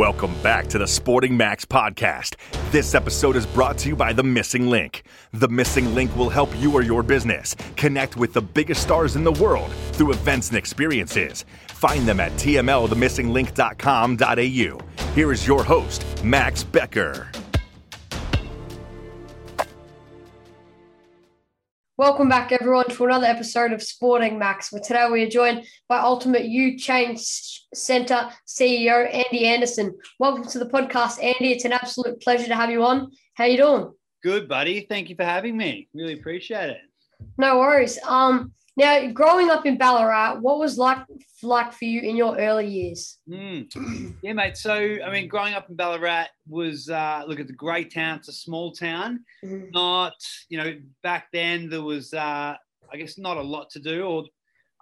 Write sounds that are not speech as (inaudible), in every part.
Welcome back to the Sporting Max podcast. This episode is brought to you by The Missing Link. The Missing Link will help you or your business connect with the biggest stars in the world through events and experiences. Find them at tmlthemissinglink.com.au. Here is your host, Max Becker. Welcome back, everyone, to another episode of Sporting Max. Where today we are joined by Ultimate You Change Center CEO Andy Anderson. Welcome to the podcast, Andy. It's an absolute pleasure to have you on. How you doing? Good, buddy. Thank you for having me. Really appreciate it. No worries. Um, now, growing up in Ballarat, what was like like for you in your early years? Mm. Yeah, mate. So, I mean, growing up in Ballarat was uh, look, it's a great town. It's a small town. Mm-hmm. Not, you know, back then there was, uh, I guess, not a lot to do, or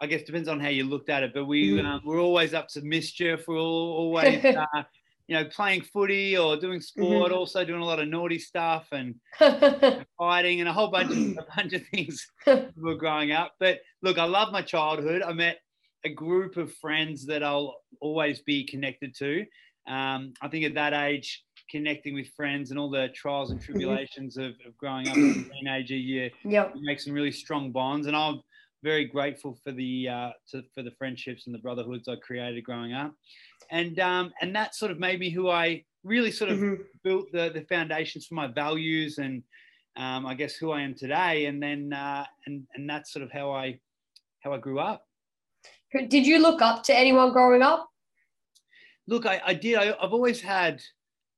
I guess depends on how you looked at it. But we mm-hmm. um, we're always up to mischief. We're (laughs) always uh, you know, playing footy or doing sport, mm-hmm. also doing a lot of naughty stuff and (laughs) fighting and a whole bunch of a bunch of things (laughs) were growing up. But look, I love my childhood. I met a group of friends that I'll always be connected to. Um, I think at that age, connecting with friends and all the trials and mm-hmm. tribulations of, of growing up as (clears throat) a teenager, you, yep. you make some really strong bonds. And I'm very grateful for the uh, to, for the friendships and the brotherhoods I created growing up and um, and that sort of made me who I really sort of mm-hmm. built the the foundations for my values and um, I guess who I am today. And then uh, and and that's sort of how I how I grew up. Did you look up to anyone growing up? Look, I, I did. I, have always had.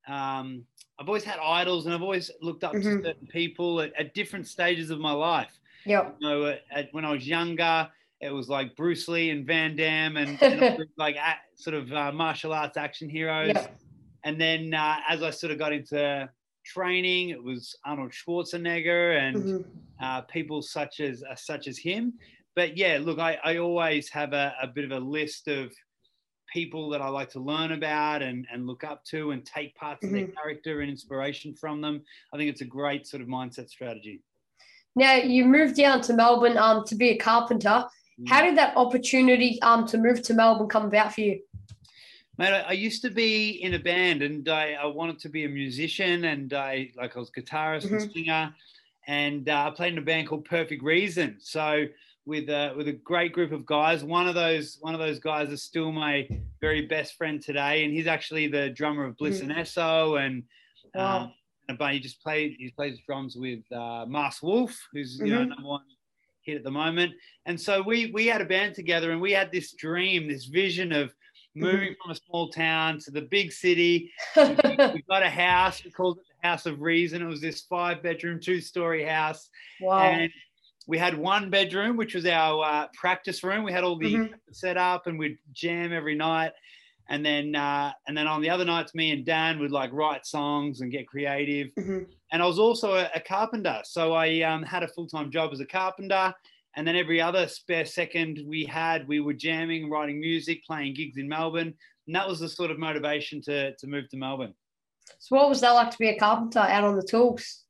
Um, I've always had idols, and I've always looked up mm-hmm. to certain people at, at, different stages of my life. Yeah. You know, when I was younger, it was like Bruce Lee and Van Damme and, (laughs) and like sort of uh, martial arts action heroes. Yep. And then uh, as I sort of got into training, it was Arnold Schwarzenegger and mm-hmm. uh, people such as uh, such as him. But yeah, look, I, I always have a, a, bit of a list of people that I like to learn about and, and look up to and take parts mm-hmm. of their mm-hmm. character and inspiration from them. I think it's a great sort of mindset strategy. Now you moved down to Melbourne um, to be a carpenter. How mm. did that opportunity um, to move to Melbourne come about for you? Mate, I, I used to be in a band and I, I, wanted to be a musician and I like I was guitarist mm-hmm. and singer and uh, I played in a band called Perfect Reason. So with a, with a great group of guys. One of those one of those guys is still my very best friend today, and he's actually the drummer of Bliss mm-hmm. and Eso, and wow. um, but he just played he plays drums with uh, Masked Wolf, who's you mm-hmm. know number one hit at the moment. And so we we had a band together and we had this dream, this vision of moving from a small town to the big city. (laughs) we got a house, we called it the House of Reason. It was this five bedroom, two story house. Wow. And we had one bedroom, which was our uh, practice room. We had all the mm-hmm. set up and we'd jam every night. And then, uh, and then on the other nights, me and Dan would like write songs and get creative. Mm-hmm and I was also a, a carpenter. So I um, had a full time job as a carpenter. And then every other spare second we had, we were jamming, writing music, playing gigs in Melbourne. And that was the sort of motivation to, to move to Melbourne. So, what was that like to be a carpenter out on the tools?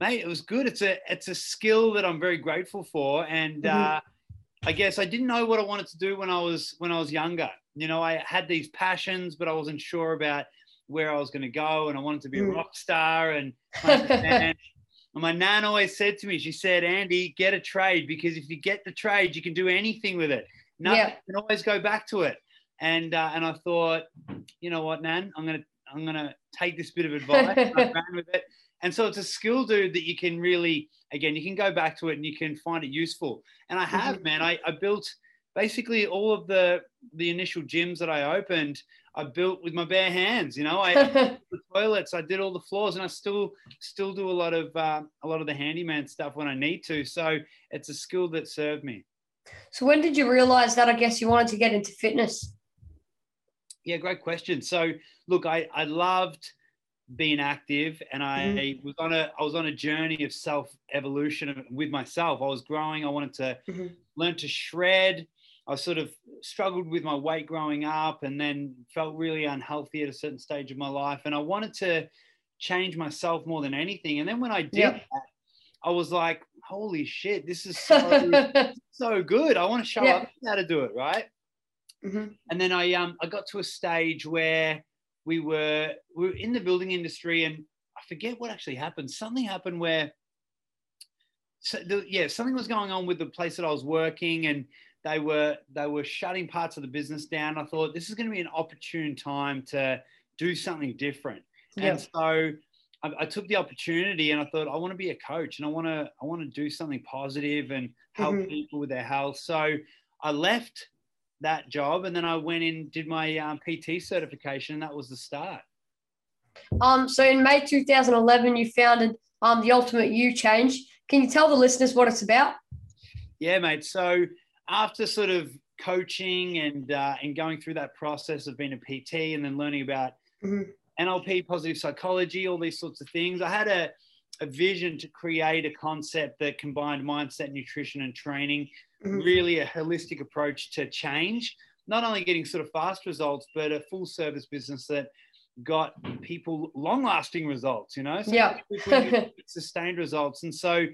Mate, it was good. It's a it's a skill that I'm very grateful for, and mm-hmm. uh, I guess I didn't know what I wanted to do when I was when I was younger. You know, I had these passions, but I wasn't sure about where I was going to go, and I wanted to be a mm. rock star. And (laughs) my, my nan always said to me, she said, "Andy, get a trade because if you get the trade, you can do anything with it. Nothing, yeah. you can always go back to it." And uh, and I thought, you know what, Nan, I'm gonna I'm gonna take this bit of advice. I ran (laughs) with it. And so it's a skill, dude, that you can really, again, you can go back to it and you can find it useful. And I have, mm-hmm. man. I, I built basically all of the the initial gyms that I opened. I built with my bare hands. You know, I (laughs) the toilets, I did all the floors, and I still still do a lot of uh, a lot of the handyman stuff when I need to. So it's a skill that served me. So when did you realize that? I guess you wanted to get into fitness. Yeah, great question. So look, I I loved being active and I mm-hmm. was on a I was on a journey of self evolution with myself. I was growing. I wanted to mm-hmm. learn to shred. I sort of struggled with my weight growing up and then felt really unhealthy at a certain stage of my life. And I wanted to change myself more than anything. And then when I did yep. that, I was like, holy shit, this is so, (laughs) so good. I want to show yep. up how to do it, right? Mm-hmm. And then I um I got to a stage where we were we were in the building industry, and I forget what actually happened. Something happened where, so the, yeah, something was going on with the place that I was working, and they were they were shutting parts of the business down. I thought this is going to be an opportune time to do something different, yep. and so. I, I took the opportunity and I thought I want to be a coach and I want to I want to do something positive and help mm-hmm. people with their health. So I left that job, and then I went in did my um, PT certification, and that was the start. Um, so in May 2011, you founded um, the Ultimate You Change. Can you tell the listeners what it's about? Yeah, mate. So after sort of coaching and uh, and going through that process of being a PT and then learning about mm-hmm. NLP, positive psychology, all these sorts of things, I had a a vision to create a concept that combined mindset, nutrition, and training. Mm-hmm. Really, a holistic approach to change. Not only getting sort of fast results, but a full service business that got people long lasting results. You know, so yeah, (laughs) (laughs) sustained results. And so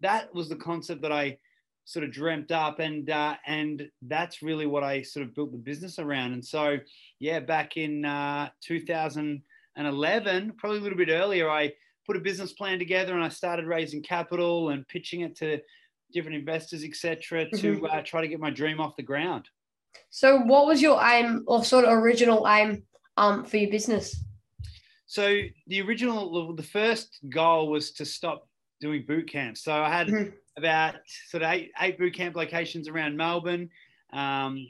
that was the concept that I sort of dreamt up and uh, and that's really what I sort of built the business around and so yeah back in uh, 2011 probably a little bit earlier I put a business plan together and I started raising capital and pitching it to different investors, etc., to mm-hmm. uh, try to get my dream off the ground. So, what was your aim or sort of original aim um, for your business? So, the original, the first goal was to stop doing boot camps. So, I had mm-hmm. about sort of eight, eight boot camp locations around Melbourne um,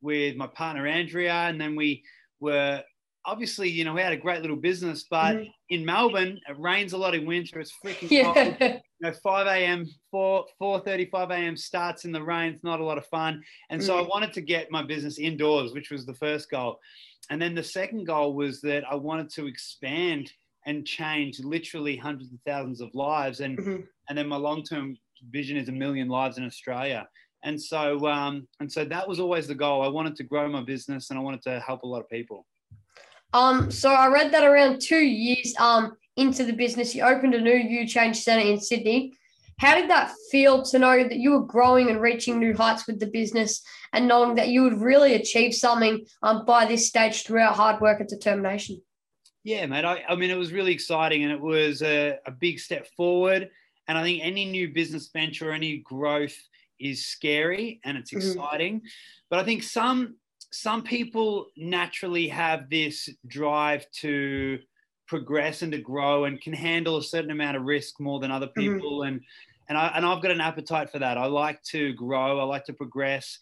with my partner Andrea, and then we were obviously, you know, we had a great little business, but mm-hmm. in Melbourne, it rains a lot in winter. It's freaking yeah. cold. (laughs) You know, 5 a.m., 4 4 35 a.m. starts in the rain. It's not a lot of fun. And so mm-hmm. I wanted to get my business indoors, which was the first goal. And then the second goal was that I wanted to expand and change literally hundreds of thousands of lives. And mm-hmm. and then my long-term vision is a million lives in Australia. And so um, and so that was always the goal. I wanted to grow my business and I wanted to help a lot of people. Um, so I read that around two years um into the business, you opened a new You Change Center in Sydney. How did that feel to know that you were growing and reaching new heights with the business and knowing that you would really achieve something um, by this stage throughout hard work and determination? Yeah, mate. I, I mean, it was really exciting and it was a, a big step forward. And I think any new business venture, any growth is scary and it's mm-hmm. exciting. Mm-hmm. But I think some some people naturally have this drive to progress and to grow and can handle a certain amount of risk more than other mm-hmm. people mm-hmm. and and I and I've got an appetite for that. I like to grow. I like to progress.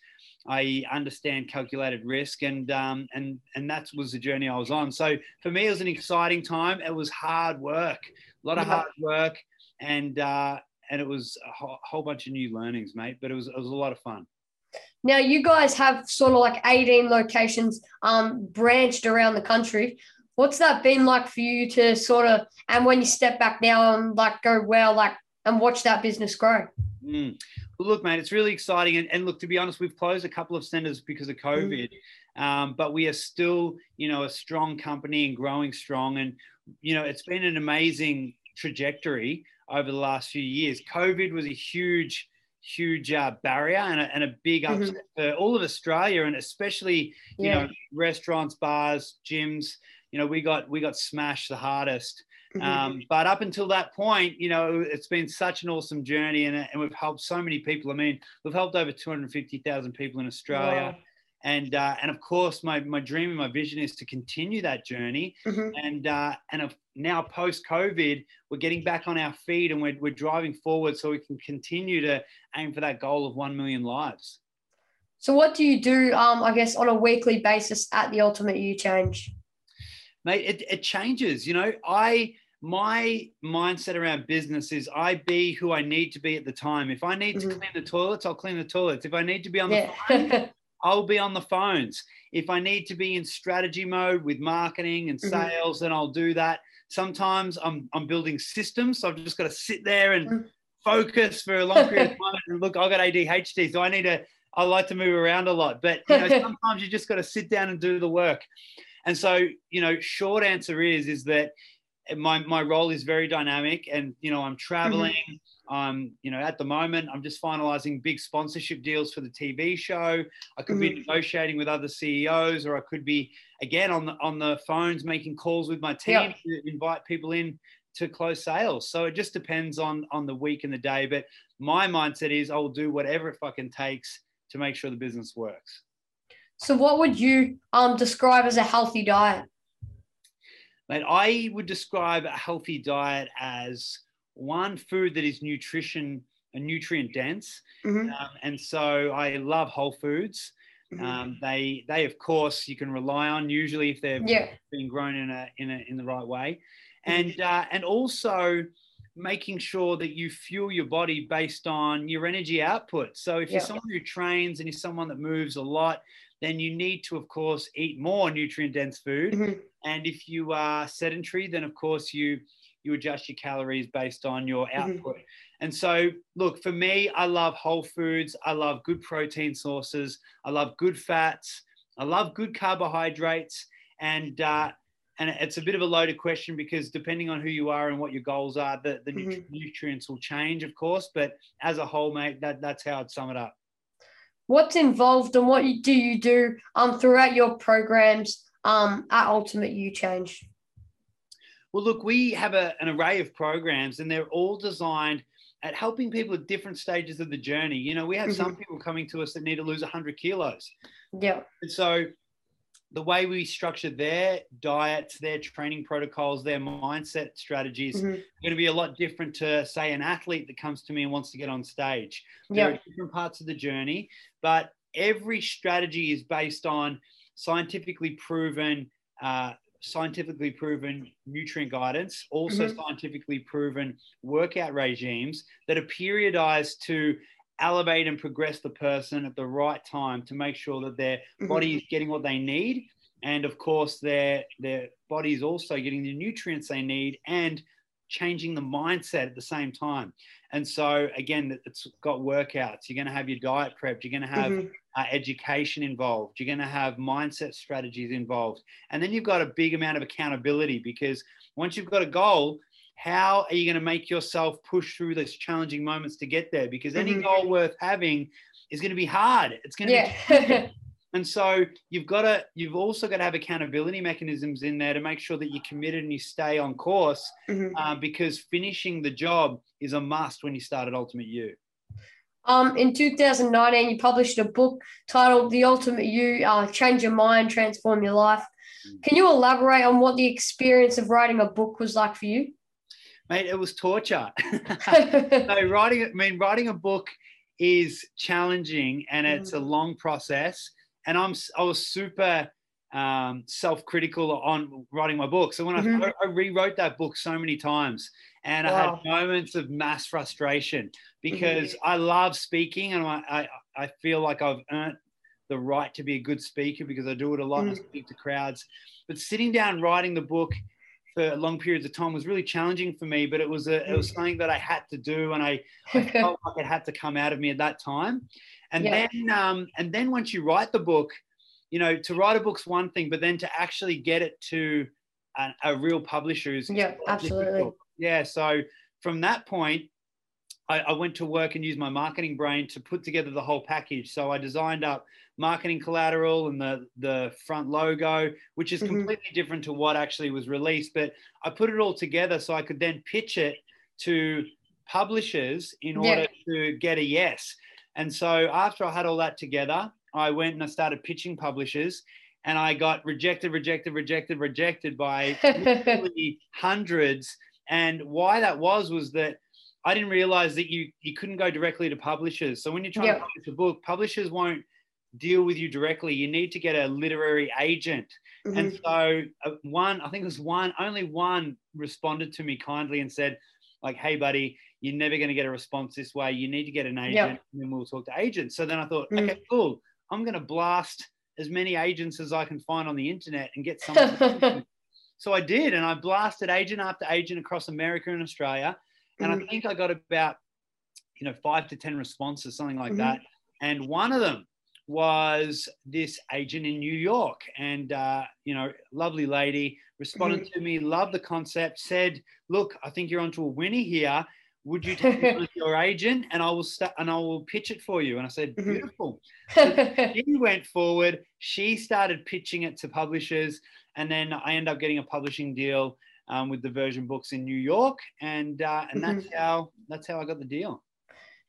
I understand calculated risk, and um, and and that was the journey I was on. So for me, it was an exciting time. It was hard work, a lot of hard work, and uh, and it was a whole, whole bunch of new learnings, mate. But it was it was a lot of fun. Now you guys have sort of like 18 locations um, branched around the country. What's that been like for you to sort of and when you step back now and like go well like and watch that business grow? Mm. Well, look, mate, it's really exciting. And, and, look, to be honest, we've closed a couple of centers because of COVID, mm. um, but we are still, you know, a strong company and growing strong. And you know, it's been an amazing trajectory over the last few years. COVID was a huge huge uh, barrier and a, and a big mm-hmm. upset mm-hmm. for all of Australia and especially you yeah. know restaurants, bars, gyms. You know we got we got smashed the hardest. Mm-hmm. Um, but up until that point, you know, it's been such an awesome journey, and, and we've helped so many people. I mean, we've helped over 250,000 people in Australia. Wow and uh, and of course my my dream and my vision is to continue that journey mm-hmm. and uh, and now post covid we're getting back on our feet and we're, we're driving forward so we can continue to aim for that goal of 1 million lives so what do you do um, i guess on a weekly basis at the ultimate you change mate it, it changes you know i my mindset around business is I be who I need to be at the time. If I need mm-hmm. to clean the toilets, I'll clean the toilets. If I need to be on the yeah. phone, I'll be on the phones. If I need to be in strategy mode with marketing and mm-hmm. sales, mm-hmm. then I'll do that. Sometimes I'm, I'm building systems. So I've just got to sit there and mm-hmm. focus for a long period of (laughs) time. And look, I've got ADHD, so I need to, I like to move around a lot. But you know, (laughs) sometimes you just got to sit down and do the work. And so, you know, short answer is, is that my, my role is very dynamic and, you know, I'm traveling. Mm-hmm um, you know, at the moment, I'm just finalizing big sponsorship deals for the TV show. I could mm-hmm. be negotiating with other CEOs, or I could be again on the on the phones making calls with my team yep. to invite people in to close sales. So it just depends on on the week and the day. But my mindset is I will do whatever it fucking takes to make sure the business works. So what would you um describe as a healthy diet? Mate, I would describe a healthy diet as one food that is nutrition and nutrient dense, mm-hmm. um, and so I love whole foods. Mm-hmm. Um, they they of course you can rely on usually if they're yeah. being grown in a in a in the right way, mm-hmm. and uh, and also making sure that you fuel your body based on your energy output. So if you're someone who trains and you're someone that moves a lot, then you need to, of course, eat more nutrient dense food. Mm-hmm. And if you are sedentary, then of course you you adjust your calories based on your mm-hmm. output. Mm-hmm. And so, look, for me, I love whole foods. I love good protein sources. I love good fats. I love good carbohydrates. And uh, and it's a bit of a loaded question because depending on who you are and what your goals are, the, the mm-hmm. nutrients will change, of course. But as a whole, mate, that, that's how I'd sum it up what's involved and what do you do um, throughout your programs um, at Ultimate You Change? Well, look, we have a, an array of programs and they're all designed at helping people at different stages of the journey. You know, we have mm-hmm. some people coming to us that need to lose 100 kilos. Yeah. And so the way we structure their diets, their training protocols, their mindset strategies mm-hmm. are going to be a lot different to, say, an athlete that comes to me and wants to get on stage. There are different parts of the journey, but every strategy is based on scientifically proven. Uh, scientifically proven nutrient guidance, also mm-hmm. scientifically proven workout regimes that are periodized to elevate and progress the person at the right time to make sure that their mm-hmm. body is getting what they need and of course their their body is also getting the nutrients they need and changing the mindset at the same time and so again it's got workouts you're going to have your diet prep you're going to have mm-hmm. uh, education involved you're going to have mindset strategies involved and then you've got a big amount of accountability because once you've got a goal how are you going to make yourself push through those challenging moments to get there? Because any mm-hmm. goal worth having is going to be hard. It's going to yeah. be. (laughs) and so you've got to, you've also got to have accountability mechanisms in there to make sure that you're committed and you stay on course. Mm-hmm. Uh, because finishing the job is a must when you start at Ultimate You. Um, in 2019, you published a book titled "The Ultimate You: uh, Change Your Mind, Transform Your Life." Mm. Can you elaborate on what the experience of writing a book was like for you? mate, it was torture. (laughs) (laughs) no, writing, I mean, writing a book is challenging and it's mm. a long process. And I'm, I was super um, self-critical on writing my book. So when mm-hmm. I, I, rewrote that book so many times, and wow. I had moments of mass frustration because mm-hmm. I love speaking and I, I, I feel like I've earned the right to be a good speaker because I do it a lot mm. and I mm. speak to crowds. But sitting down writing the book for long periods of time was really challenging for me, but it was a, it was mm. something that I had to do, and I, I (laughs) felt like it had to come out of me at that time. And yeah. then, um, and then once you write the book, you know, to write a book's one thing, but then to actually get it to a, a real publisher is yeah, absolutely. Difficult. Yeah. So from that point, I, I, went to work and used my marketing brain to put together the whole package. So I designed up marketing collateral and the the front logo, which is mm-hmm. completely different to what actually was released. But I put it all together so I could then pitch it to publishers in order yeah. to get a yes. And so after I had all that together, I went and I started pitching publishers and I got rejected, rejected, rejected, rejected by (laughs) hundreds. And why that was was that I didn't realize that you you couldn't go directly to publishers. So when you're trying yep. to publish a book, publishers won't deal with you directly. You need to get a literary agent. Mm-hmm. And so uh, one, I think it was one, only one responded to me kindly and said, like, hey, buddy, you're never going to get a response this way. You need to get an agent, yep. and then we'll talk to agents. So then I thought, mm-hmm. okay, cool. I'm going to blast as many agents as I can find on the internet and get some. (laughs) so I did, and I blasted agent after agent across America and Australia, and mm-hmm. I think I got about, you know, five to ten responses, something like mm-hmm. that. And one of them was this agent in New York, and uh, you know, lovely lady responded mm-hmm. to me, loved the concept, said, "Look, I think you're onto a winner here. Would you take it (laughs) with your agent and I will start and I will pitch it for you? And I said, Mhm. beautiful. (laughs) So she went forward. She started pitching it to publishers, and then I end up getting a publishing deal um, with Diversion Books in New York, and uh, and that's how that's how I got the deal.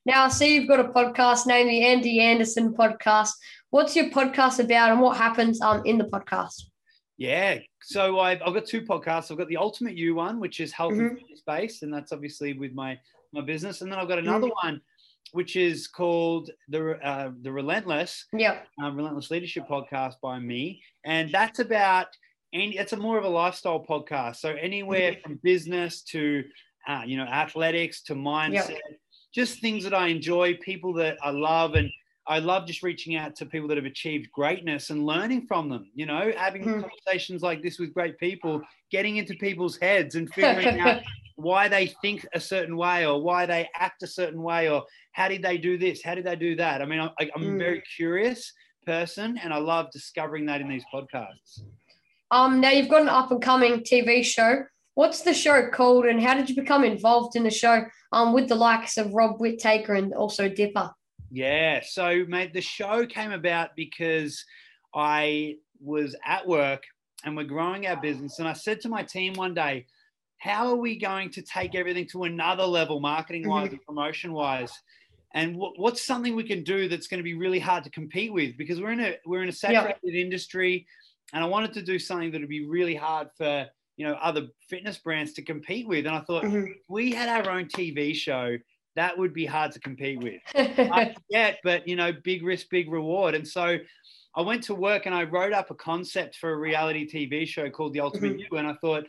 now, I see you've got a podcast named the Andy Anderson Podcast. What's your podcast about, and what happens um in the podcast? Yeah. So I've, I've got two podcasts. I've got the Ultimate You one, which is health and fitness based, and that's obviously with my my business. And then I've got another one, which is called the uh, the Relentless Yeah. um, Relentless Leadership podcast by me, and that's about any. It's a more of a lifestyle podcast. So anywhere from business to uh, you know athletics to mindset, just things that I enjoy, people that I love, and I love just reaching out to people that have achieved greatness and learning from them. You know, having Mhm. conversations like this with great people, getting into people's heads and (laughs) figuring out why they think a certain way or why they act a certain way or how did they do this how did they do that i mean i'm, I'm a Mm. very curious person and i love discovering that in these podcasts Um, now you've got an up and coming TV show. What's the show called, and how did you become involved in the show? Um, with the likes of Rob Whittaker and also Dipper. Yeah so mate the show came about because i was at work and we're growing our business and i said to my team one day how are we going to take everything to another level marketing wise and promotion wise and what, what's something we can do that's going to be really hard to compete with? Because we're in a we're in a saturated industry and i wanted to do something that would be really hard for you know other fitness brands to compete with. And i thought Mhm. if we had our own tv show that would be hard to compete with (laughs) I get, but you know, big risk, big reward. And so I went to work and I wrote up a concept for a reality TV show called The Ultimate You. And I thought,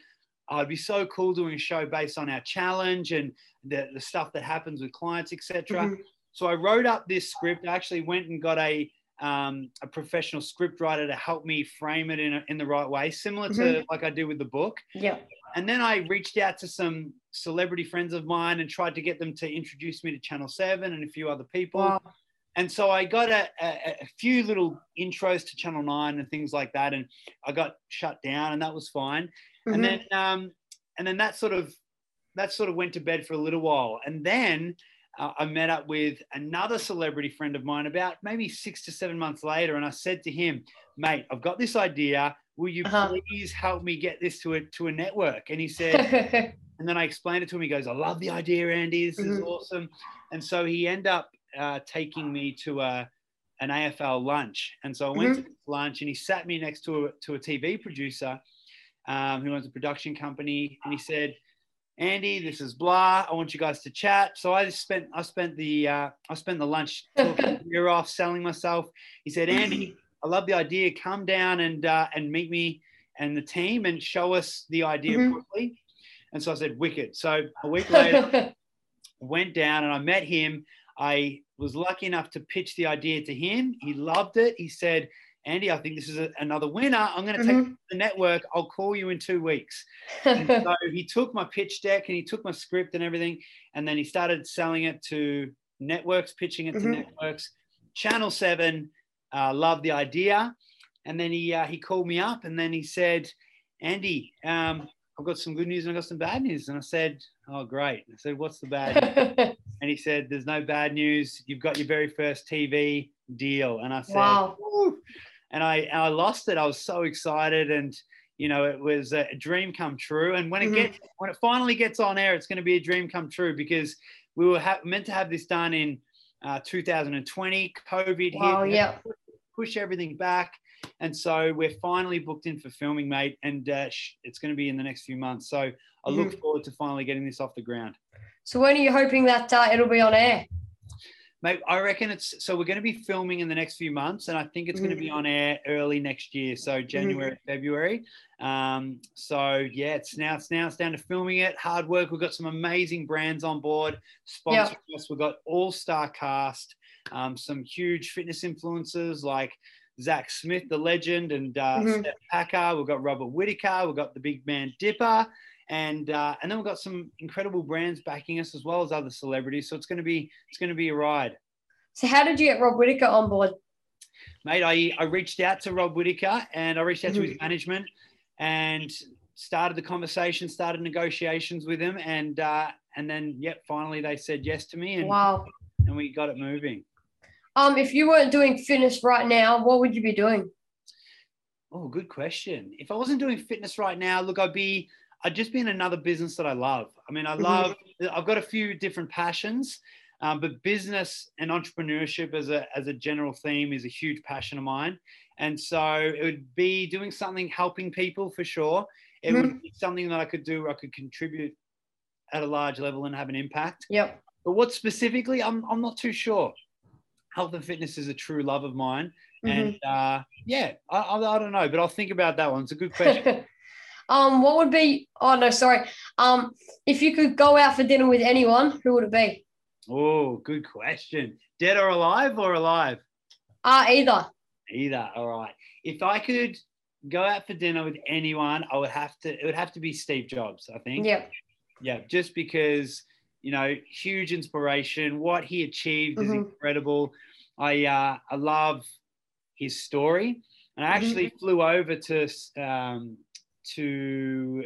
oh, it'd be so cool doing a show based on our challenge and the, the stuff that happens with clients, etc. Mhm. So I wrote up this script. I actually went and got a um, a professional script writer to help me frame it in, a, in the right way, similar to like I do with the book. yeah. And then I reached out to some celebrity friends of mine and tried to get them to introduce me to Channel 7 and a few other people. Wow. And so I got a, a, a few little intros to Channel 9 and things like that. And I got shut down and that was fine. Mhm. And then um, and then that sort of that sort of went to bed for a little while. And then uh, I met up with another celebrity friend of mine about maybe six to seven months later. And I said to him, mate, I've got this idea. Will you Uh-huh. please help me get this to a to a network? And he said, (laughs) and then I explained it to him. He goes, I love the idea, Andy. This is Mhm. awesome. And so he ended up uh, taking me to a, an AFL lunch. And so I went to lunch and he sat me next to a, to a TV producer um, who owns a production company. And he said, Andy, this is blah. I want you guys to chat. So I just spent I spent the uh, I spent the lunch (laughs) talking my off, selling myself. He said, Andy, I love the idea. Come down and uh, and meet me and the team and show us the idea Mhm. properly. And so I said, wicked. So a week (laughs) later, went down and I met him. I was lucky enough to pitch the idea to him. He loved it. He said, Andy, I think this is a, another winner. I'm going to take to the network. I'll call you in two weeks. (laughs) So he took my pitch deck and he took my script and everything. And then he started selling it to networks, pitching it to Mhm. networks. Channel 7 uh, loved the idea. And then he, uh, he called me up and then he said, Andy, um, I've got some good news and I've got some bad news. And I said, Oh, great. I said, What's the bad news? (laughs) And he said, There's no bad news. You've got your very first TV deal. And I said, Wow. "Woo." And I, and I lost it. I was so excited. And, you know, it was a dream come true. And when it Mhm. gets, when it finally gets on air, it's going to be a dream come true because we were ha- meant to have this done in uh, 2020. COVID Wow, hit, yeah. push everything back. And so we're finally booked in for filming, mate. And uh, sh- it's going to be in the next few months. So I look forward to finally getting this off the ground. so when are you hoping that uh, it'll be on air? Mate, I reckon it's so we're going to be filming in the next few months, and I think it's going to be on air early next year, so January, February. Um, so yeah, it's now it's now it's down to filming it. Hard work. We've got some amazing brands on board, sponsoring us. We've got all star cast, um, some huge fitness influencers like Zach Smith, the legend, and uh, Mhm. Steph Packer. We've got Robert Whittaker. We've got the big man Dipper. And uh, and then we've got some incredible brands backing us as well as other celebrities. So it's going to be it's going to be a ride. So how did you get Rob Whittaker on board? mate, I, I reached out to Rob Whittaker and I reached out to Mm-hmm. his management and started the conversation, started negotiations with him, and uh, and then yep, finally they said yes to me, and Wow. and we got it moving. Um, if you weren't doing fitness right now, what would you be doing? Oh, good question. If I wasn't doing fitness right now, look, I'd be, I'd just be in another business that I love. I mean, I Mhm. love, I've got a few different passions, um, but business and entrepreneurship as a, as a general theme is a huge passion of mine. And so it would be doing something helping people for sure. It would be something that I could do, where I could contribute at a large level and have an impact. Yep. But what specifically, I'm, I'm not too sure. Health and fitness is a true love of mine. Mhm. And uh, yeah, I, I, I don't know, but I'll think about that one. It's a good question. (laughs) um, what would be? Oh no, sorry. Um, if you could go out for dinner with anyone, who would it be? oh, good question. Dead or alive or alive? Ah, either. Either. All right. If I could go out for dinner with anyone, I would have to. It would have to be Steve Jobs. I think. Yeah. Yeah. Just because you know, huge inspiration. What he achieved is Mhm. incredible. I uh, I love his story, and I actually flew over to um, to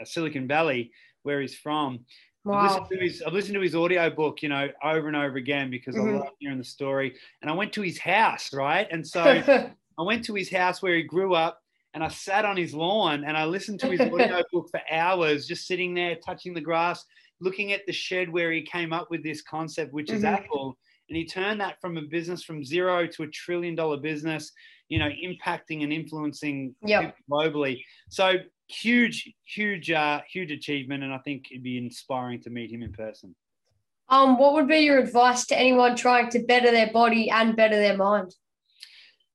uh, Silicon Valley, where he's from. I've, Wow. listened to his, I've listened to his audio book, you know, over and over again because Mhm. I love hearing the story. And I went to his house, right? And so (laughs) I went to his house where he grew up and I sat on his lawn and I listened to his audio (laughs) book for hours, just sitting there touching the grass, looking at the shed where he came up with this concept, which is Mhm. Apple. And he turned that from a business from zero to a trillion dollar business, you know, impacting and influencing Yep. globally. So huge, huge, uh, huge achievement. And I think it'd be inspiring to meet him in person. um, what would be your advice to anyone trying to better their body and better their mind?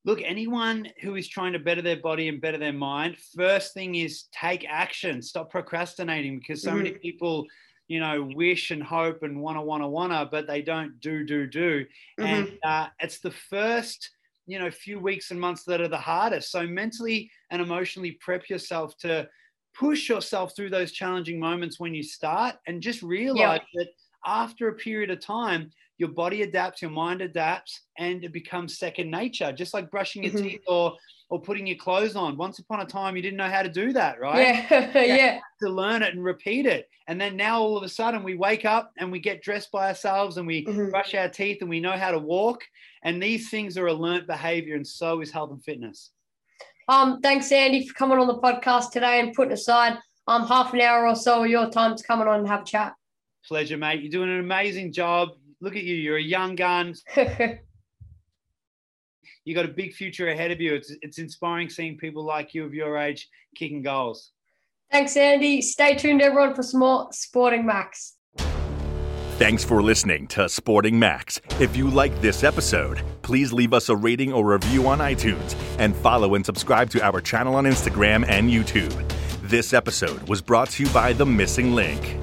Look, anyone who is trying to better their body and better their mind, first thing is take action. Stop procrastinating because so many people, you know, wish and hope and wanna, wanna, wanna, but they don't do, do, do. And uh, it's the first, you know, few weeks and months that are the hardest. So mentally and emotionally prep yourself to push yourself through those challenging moments when you start and just realize that after a period of time, your body adapts, your mind adapts, and it becomes second nature, just like brushing your Mhm. teeth or or putting your clothes on. Once upon a time, you didn't know how to do that, right? Yeah, (laughs) yeah. To learn it and repeat it. And then now all of a sudden we wake up and we get dressed by ourselves and we Mhm. brush our teeth and we know how to walk. And these things are a learnt behavior, and so is health and fitness. Um, thanks, Andy, for coming on the podcast today and putting aside um half an hour or so of your time to come on and have a chat. Pleasure, mate. You're doing an amazing job. Look at you. You're a young gun. (laughs) You got a big future ahead of you. It's it's inspiring seeing people like you of your age kicking goals. Thanks, Andy. Stay tuned, everyone, for some more Sporting Max. Thanks for listening to Sporting Max. If you like this episode, please leave us a rating or review on iTunes and follow and subscribe to our channel on Instagram and YouTube. This episode was brought to you by The Missing Link.